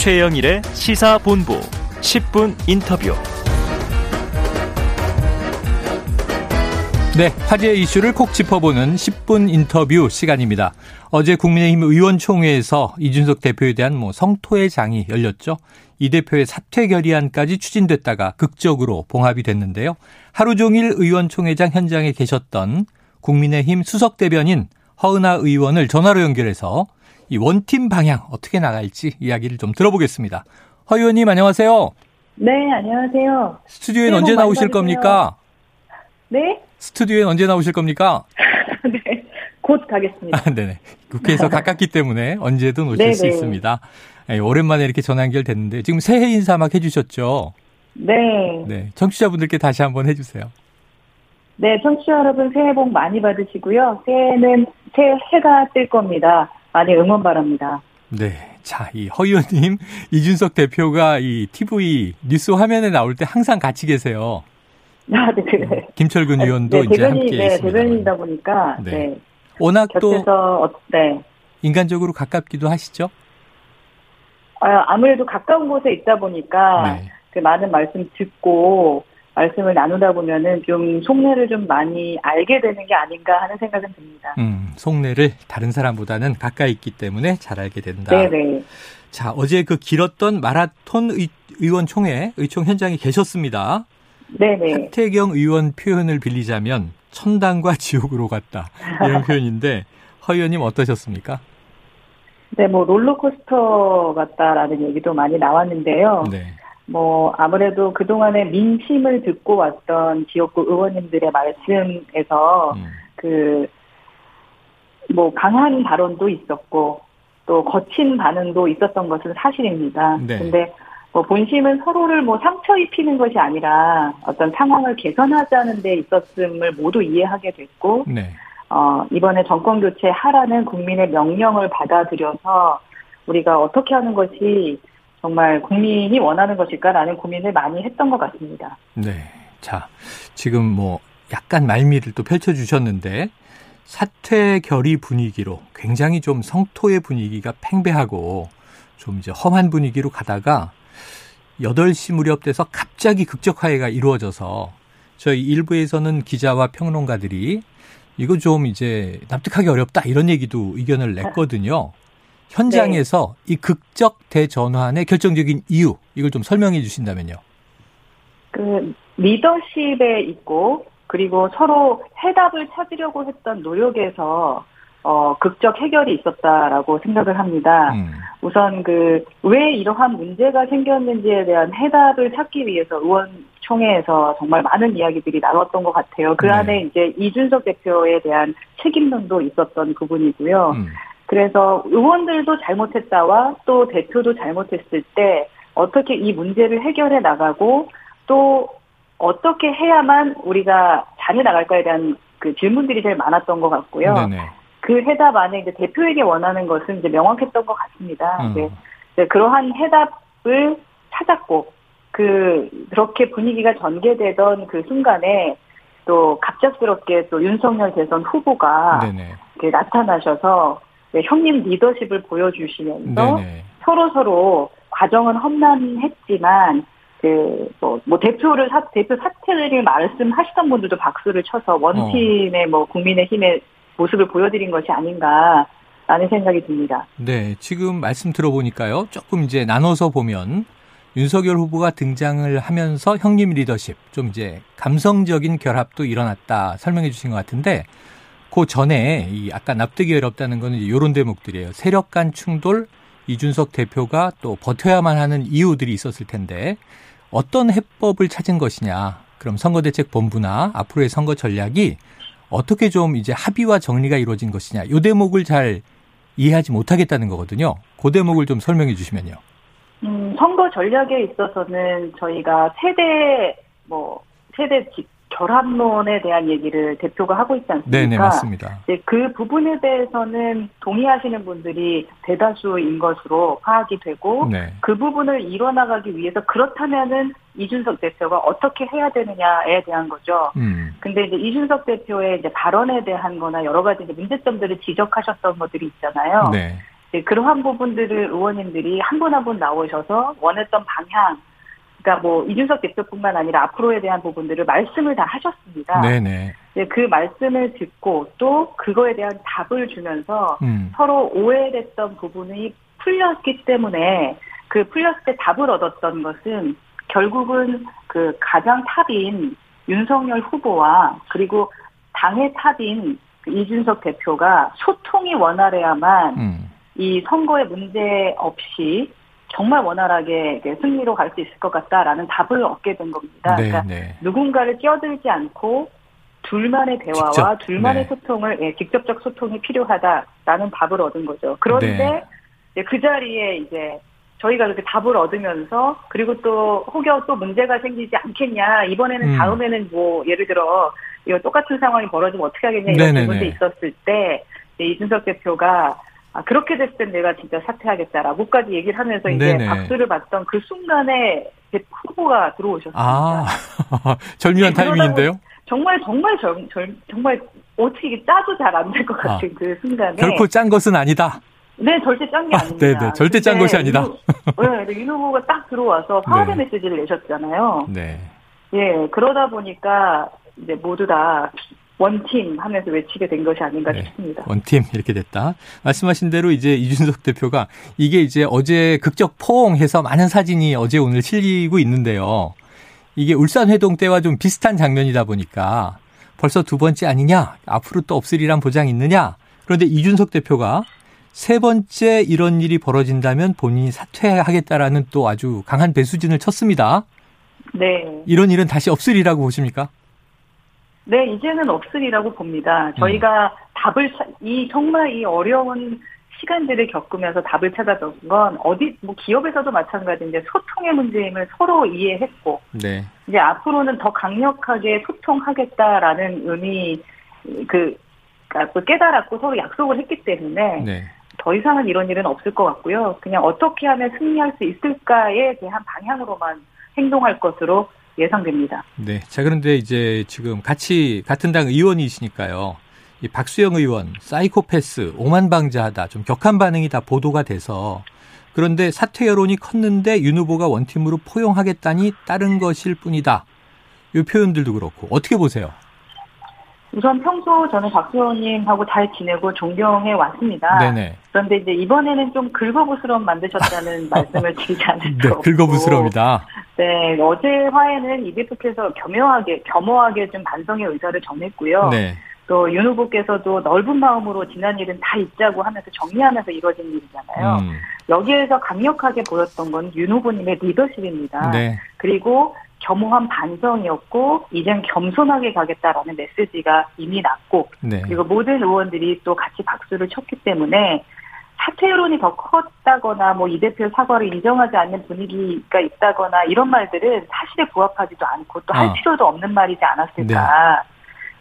최영일의 시사본부 10분 인터뷰. 네, 화제 이슈를 콕 짚어보는 10분 인터뷰 시간입니다. 어제 국민의힘 의원총회에서 이준석 대표에 대한 뭐 성토의 장이 열렸죠. 이 대표의 사퇴 결의안까지 추진됐다가 극적으로 봉합이 됐는데요. 하루 종일 의원총회장 현장에 계셨던 국민의힘 수석 대변인 허은하 의원을 전화로 연결해서 이 원팀 방향 어떻게 나갈지 이야기를 좀 들어보겠습니다. 허 의원님 안녕하세요. 네, 안녕하세요. 스튜디오에 언제 나오실 겁니까? 네? 스튜디오에 언제 나오실 겁니까? 네, 곧 가겠습니다. 아, 네네. 국회에서 가깝기 때문에 언제든 오실 네네. 수 있습니다. 네, 오랜만에 이렇게 전화 연결됐는데 지금 새해 인사 막 해주셨죠? 네. 네. 청취자분들께 다시 한번 해주세요. 네, 청취자 여러분 새해 복 많이 받으시고요. 새해는 새해가 뜰 겁니다. 많이 응원 바랍니다. 네. 자, 이 허 의원님, 이준석 대표가 이 TV 뉴스 화면에 나올 때 항상 같이 계세요. 아, 네, 그래. 김철근 의원도 네, 이제 대변인, 함께 네, 있습니다. 대변인이다 보니까, 네. 네. 워낙 또 어, 네. 인간적으로 가깝기도 하시죠? 아, 아무래도 가까운 곳에 있다 보니까, 네. 그 많은 말씀 듣고, 말씀을 나누다 보면은 좀 속내를 좀 많이 알게 되는 게 아닌가 하는 생각은 듭니다. 음, 속내를 다른 사람보다는 가까이 있기 때문에 잘 알게 된다. 네네. 자, 어제 그 길었던 마라톤 의, 의원총회, 의총 현장에 계셨습니다. 네네. 하태경 의원 표현을 빌리자면 천당과 지옥으로 갔다. 이런 표현인데 허 의원님 어떠셨습니까? 네, 뭐 롤러코스터 같다라는 얘기도 많이 나왔는데요. 네. 뭐 아무래도 그동안의 민심을 듣고 왔던 지역구 의원님들의 말씀에서 음, 그뭐 강한 발언도 있었고 또 거친 반응도 있었던 것은 사실입니다. 네. 근데 뭐 본심은 서로를 뭐 상처 입히는 것이 아니라 어떤 상황을 개선하자는 데 있었음을 모두 이해하게 됐고 네. 어, 이번에 정권 교체하라는 국민의 명령을 받아들여서 우리가 어떻게 하는 것이 정말 국민이 원하는 것일까라는 고민을 많이 했던 것 같습니다. 네. 자, 지금 뭐 약간 말미를 또 펼쳐주셨는데 사퇴 결의 분위기로 굉장히 좀 성토의 분위기가 팽배하고 좀 이제 험한 분위기로 가다가 8시 무렵 돼서 갑자기 극적화해가 이루어져서 저희 일부에서는 기자와 평론가들이 이거 좀 이제 납득하기 어렵다 이런 얘기도 의견을 냈거든요. 현장에서 이 극적 대전환의 결정적인 이유 이걸 좀 설명해 주신다면요. 그 리더십에 있고 그리고 서로 해답을 찾으려고 했던 노력에서 어, 극적 해결이 있었다라고 생각을 합니다. 음, 우선 그 왜 이러한 문제가 생겼는지에 대한 해답을 찾기 위해서 의원총회에서 정말 많은 이야기들이 나눴던 것 같아요. 그 네. 안에 이제 이준석 대표에 대한 책임론도 있었던 부분이고요. 음, 그래서 의원들도 잘못했다와 또 대표도 잘못했을 때 어떻게 이 문제를 해결해 나가고 또 어떻게 해야만 우리가 잘해 나갈까에 대한 그 질문들이 제일 많았던 것 같고요. 네네. 그 해답 안에 이제 대표에게 원하는 것은 이제 명확했던 것 같습니다. 음. 이제 이제 그러한 해답을 찾았고 그 그렇게 분위기가 전개되던 그 순간에 또 갑작스럽게 또 윤석열 대선 후보가 나타나셔서 네, 형님 리더십을 보여주시면서 네네. 서로 서로 과정은 험난했지만 그뭐 뭐 대표를 사, 대표 사퇴를 말씀하시던 분들도 박수를 쳐서 원팀의 뭐 국민의힘의 모습을 보여드린 것이 아닌가 라는 생각이 듭니다. 네, 지금 말씀 들어보니까요. 조금 이제 나눠서 보면 윤석열 후보가 등장을 하면서 형님 리더십, 좀 이제 감성적인 결합도 일어났다 설명해 주신 것 같은데 그 전에 이 아까 납득이 어렵다는 거는 이런 대목들이에요. 세력 간 충돌, 이준석 대표가 또 버텨야만 하는 이유들이 있었을 텐데 어떤 해법을 찾은 것이냐. 그럼 선거대책본부나 앞으로의 선거 전략이 어떻게 좀 이제 합의와 정리가 이루어진 것이냐. 이 대목을 잘 이해하지 못하겠다는 거거든요. 그 대목을 좀 설명해 주시면요. 음, 선거 전략에 있어서는 저희가 세대 뭐 세대 직- 결합론에 대한 얘기를 대표가 하고 있지 않습니까? 네네, 맞습니다. 이제 그 부분에 대해서는 동의하시는 분들이 대다수인 것으로 파악이 되고 네. 그 부분을 이뤄나가기 위해서 그렇다면은 이준석 대표가 어떻게 해야 되느냐에 대한 거죠. 음. 근데 이제 이준석 대표의 이제 발언에 대한 거나 여러 가지 이제 문제점들을 지적하셨던 것들이 있잖아요. 네. 네, 그러한 부분들을 의원님들이 한 분 한 분 나오셔서 원했던 방향, 그러니까 뭐 이준석 대표뿐만 아니라 앞으로에 대한 부분들을 말씀을 다 하셨습니다. 네네. 네, 그 말씀을 듣고 또 그거에 대한 답을 주면서 음. 서로 오해됐던 부분이 풀렸기 때문에 그 풀렸을 때 답을 얻었던 것은 결국은 그 가장 탑인 윤석열 후보와 그리고 당의 탑인 그 이준석 대표가 소통이 원활해야만 음. 이 선거에 문제 없이 정말 원활하게 승리로 갈 수 있을 것 같다라는 답을 얻게 된 겁니다. 네, 그러니까 네. 누군가를 끼어들지 않고 둘만의 대화와 직접, 둘만의 네. 소통을 예, 직접적 소통이 필요하다라는 답을 얻은 거죠. 그런데 네. 이제 그 자리에 이제 저희가 그렇게 답을 얻으면서 그리고 또 혹여 또 문제가 생기지 않겠냐 이번에는 음. 다음에는 뭐 예를 들어 이거 똑같은 상황이 벌어지면 어떻게 하겠냐 이런 네네네. 질문도 있었을 때 이제 이준석 대표가 아, 그렇게 됐을 땐 내가 진짜 사퇴하겠다라고까지 얘기를 하면서 이제 네네. 박수를 받던 그 순간에 제 후보가 들어오셨습니다. 아, 절묘한 그러다 타이밍인데요? 정말 정말 절, 절, 정말 어떻게 짜도 잘 안 될 것 같은 그 순간에 아, 결코 짠 것은 아니다. 네 절대 짠게 아, 아닙니다. 네네, 절대 짠 것이 아니다. 윤, 후- 네, 윤 후보가 딱 들어와서 화합의 네. 메시지를 내셨잖아요. 네. 예 그러다 보니까 이제 모두 다 원팀 하면서 외치게 된 것이 아닌가 네. 싶습니다. 원팀 이렇게 됐다. 말씀하신 대로 이제 이준석 대표가 이게 이제 어제 극적 포옹해서 많은 사진이 어제 오늘 실리고 있는데요. 이게 울산 회동 때와 좀 비슷한 장면이다 보니까 벌써 두 번째 아니냐? 앞으로 또 없으리란 보장 있느냐? 그런데 이준석 대표가 세 번째 이런 일이 벌어진다면 본인이 사퇴하겠다라는 또 아주 강한 배수진을 쳤습니다. 네. 이런 일은 다시 없으리라고 보십니까? 네, 이제는 없으리라고 봅니다. 저희가 답을, 찾- 이, 정말 이 어려운 시간들을 겪으면서 답을 찾아본 건 어디, 뭐 기업에서도 마찬가지인데 소통의 문제임을 서로 이해했고, 네. 이제 앞으로는 더 강력하게 소통하겠다라는 의미, 그, 그러니까 또 깨달았고 서로 약속을 했기 때문에 네. 더 이상은 이런 일은 없을 것 같고요. 그냥 어떻게 하면 승리할 수 있을까에 대한 방향으로만 행동할 것으로 예상됩니다. 네. 자, 그런데 이제 지금 같이 같은 당 의원이시니까요. 이 박수영 의원, 사이코패스, 오만방자하다, 좀 격한 반응이 다 보도가 돼서 그런데 사퇴 여론이 컸는데 윤 후보가 원팀으로 포용하겠다니 따른 것일 뿐이다. 이 표현들도 그렇고 어떻게 보세요? 우선 평소 저는 박 의원님하고 잘 지내고 존경해 왔습니다. 네네. 그런데 이제 이번에는 좀 긁어부스럼 만드셨다는 말씀을 드리지 않을 수 네. 긁어부스럼이다. 네, 어제 화에는 이 대표께서 겸허하게, 겸허하게 좀 반성의 의사를 전했고요. 네. 또윤 후보께서도 넓은 마음으로 지난 일은 다 잊자고 하면서 정리하면서 이루어진 일이잖아요. 음, 여기에서 강력하게 보였던 건 윤 후보님의 리더십입니다. 네. 그리고 겸허한 반성이었고 이젠 겸손하게 가겠다라는 메시지가 이미 났고 네. 그리고 모든 의원들이 또 같이 박수를 쳤기 때문에 사퇴 여론이 더 컸다거나 뭐 이 대표 사과를 인정하지 않는 분위기가 있다거나 이런 말들은 사실에 부합하지도 않고 또할 아. 필요도 없는 말이지 않았을까.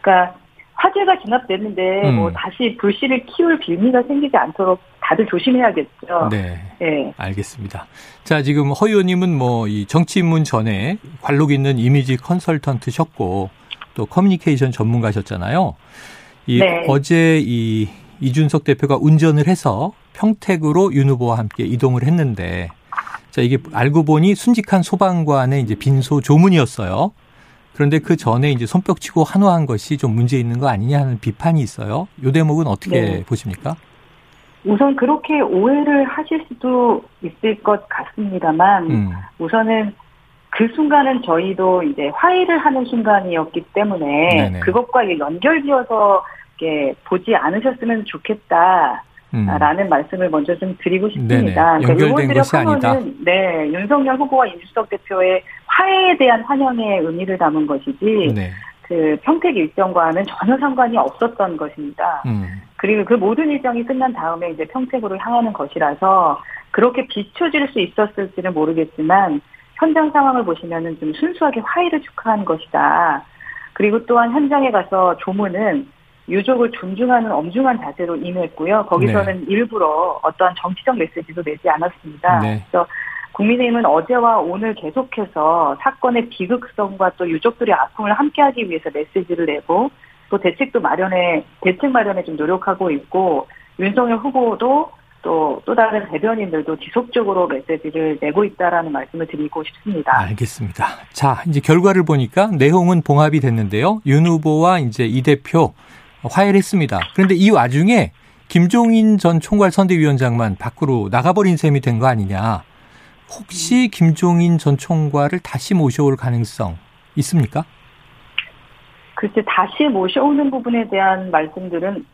그러니까 화제가 진압됐는데 음. 뭐 다시 불씨를 키울 빌미가 생기지 않도록 다들 조심해야겠죠. 네. 네. 알겠습니다. 자, 지금 허 의원님은 뭐 이 정치 입문 전에 관록 있는 이미지 컨설턴트셨고 또 커뮤니케이션 전문가셨잖아요. 이 네. 어제 이 이준석 대표가 운전을 해서 평택으로 윤 후보와 함께 이동을 했는데 자, 이게 알고 보니 순직한 소방관의 이제 빈소 조문이었어요. 그런데 그 전에 이제 손뼉치고 한화한 것이 좀 문제 있는 거 아니냐 하는 비판이 있어요. 요 대목은 어떻게 네. 보십니까? 우선 그렇게 오해를 하실 수도 있을 것 같습니다만 음. 우선은 그 순간은 저희도 이제 화해를 하는 순간이었기 때문에 네네. 그것과 연결지어서 이렇게 보지 않으셨으면 좋겠다 라는 음. 말씀을 먼저 좀 드리고 네네. 싶습니다. 그러니까 연결된 것이 아니다. 네 윤석열 후보와 이준석 대표의 화해에 대한 환영의 의미를 담은 것이지 네. 그 평택 일정과는 전혀 상관이 없었던 것입니다. 음. 그리고 그 모든 일정이 끝난 다음에 이제 평택으로 향하는 것이라서 그렇게 비춰질 수 있었을지는 모르겠지만 현장 상황을 보시면은 좀 순수하게 화해를 축하한 것이다. 그리고 또한 현장에 가서 조문은 유족을 존중하는 엄중한 자세로 임했고요. 거기서는 일부러 어떠한 정치적 메시지도 내지 않았습니다. 네. 그래서 국민의힘은 어제와 오늘 계속해서 사건의 비극성과 또 유족들의 아픔을 함께하기 위해서 메시지를 내고 또 대책도 마련에 대책 마련에 좀 노력하고 있고 윤석열 후보도 또 또, 또 다른 대변인들도 지속적으로 메시지를 내고 있다라는 말씀을 드리고 싶습니다. 알겠습니다. 자, 이제 결과를 보니까 내용은 봉합이 됐는데요. 윤 후보와 이제 이 대표 화해를 했습니다. 그런데 이 와중에 김종인 전 총괄 선대위원장만 밖으로 나가버린 셈이 된 거 아니냐. 혹시 김종인 전 총괄을 다시 모셔올 가능성 있습니까? 글쎄, 다시 모셔오는 부분에 대한 말씀들은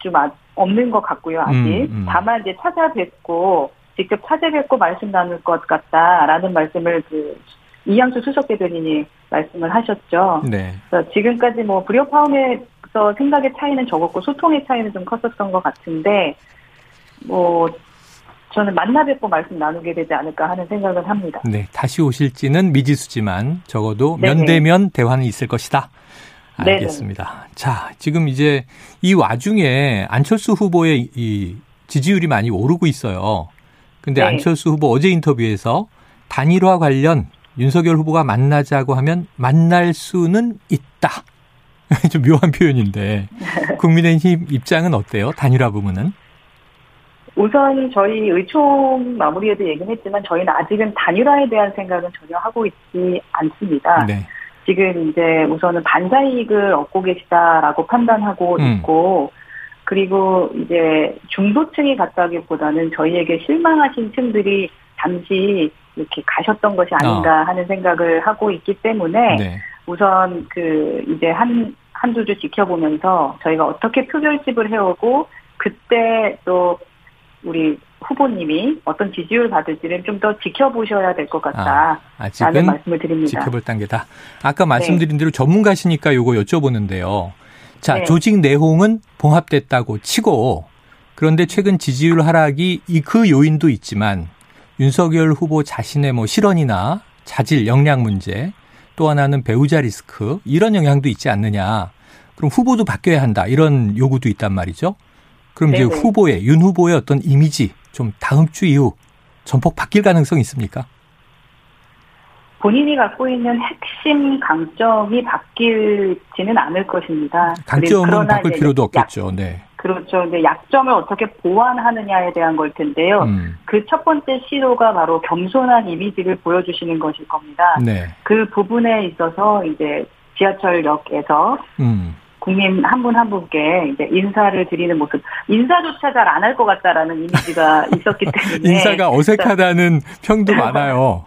좀 아, 없는 것 같고요, 아직. 음, 음. 다만 이제 찾아뵙고, 직접 찾아뵙고 말씀 나눌 것 같다라는 말씀을 그, 이양수 수석 대변인이 말씀을 하셨죠. 네. 그래서 지금까지 뭐 불협화음에서 생각의 차이는 적었고 소통의 차이는 좀 컸었던 것 같은데 뭐 저는 만나 뵙고 말씀 나누게 되지 않을까 하는 생각을 합니다. 네. 다시 오실지는 미지수지만 적어도 네네. 면대면 대화는 있을 것이다. 네네. 알겠습니다. 자, 지금 이제 이 와중에 안철수 후보의 이 지지율이 많이 오르고 있어요. 근데 네. 안철수 후보 어제 인터뷰에서 단일화 관련 윤석열 후보가 만나자고 하면 만날 수는 있다. 좀 묘한 표현인데 국민의힘 입장은 어때요? 단일화 부분은? 우선 저희 의총 마무리에도 얘기는 했지만 저희는 아직은 단일화에 대한 생각은 전혀 하고 있지 않습니다. 네. 지금 이제 우선은 반사 이익을 얻고 계시다라고 판단하고 음. 있고 그리고 이제 중도층이 갔다기보다는 저희에게 실망하신 층들이 잠시 이렇게 가셨던 것이 아닌가 하는 생각을 하고 있기 때문에 네. 우선 그 이제 한 한두 주 지켜보면서 저희가 어떻게 표결집을 해오고 그때 또 우리 후보님이 어떤 지지율 받을지는 좀 더 지켜보셔야 될 것 같다. 라는 아직은 말씀을 드립니다. 지켜볼 단계다. 아까 말씀드린 대로 전문가시니까 요거 여쭤보는데요. 자, 네. 조직 내용은 봉합됐다고 치고 그런데 최근 지지율 하락이 이그 요인도 있지만 윤석열 후보 자신의 뭐 실언이나 자질 역량 문제 또 하나는 배우자 리스크 이런 영향도 있지 않느냐. 그럼 후보도 바뀌어야 한다. 이런 요구도 있단 말이죠. 그럼 이제 네네. 후보의 윤 후보의 어떤 이미지 좀 다음 주 이후 전폭 바뀔 가능성이 있습니까? 본인이 갖고 있는 핵심 강점이 바뀔지는 않을 것입니다. 강점은 바꿀 이제 필요도 약- 없겠죠. 네. 그렇죠. 근데 약점을 어떻게 보완하느냐에 대한 걸 텐데요. 음. 그첫 번째 시도가 바로 겸손한 이미지를 보여주시는 것일 겁니다. 네. 그 부분에 있어서 이제 지하철역에서 음. 국민 한 분 한 분께 이제 인사를 드리는 모습, 인사조차 잘 안 할 것 같다라는 이미지가 있었기 때문에 인사가 어색하다는 평도 많아요.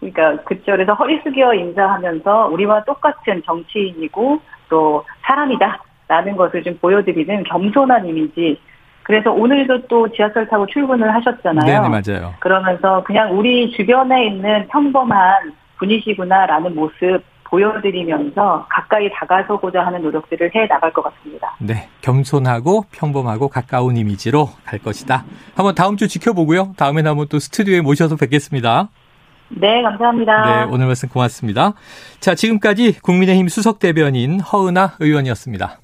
그러니까 그절에서 허리 숙여 인사하면서 우리와 똑같은 정치인이고 또 사람이다라는 것을 좀 보여드리는 겸손한 이미지. 그래서 오늘도 또 지하철 타고 출근을 하셨잖아요. 네네, 맞아요. 그러면서 그냥 우리 주변에 있는 평범한 분이시구나라는 모습 보여드리면서 가까이 다가서고자 하는 노력들을 해 나갈 것 같습니다. 네. 겸손하고 평범하고 가까운 이미지로 갈 것이다. 한번 다음 주 지켜보고요. 다음에는 한번 또 스튜디오에 모셔서 뵙겠습니다. 네, 감사합니다. 네, 오늘 말씀 고맙습니다. 자, 지금까지 국민의힘 수석 대변인 허은아 의원이었습니다.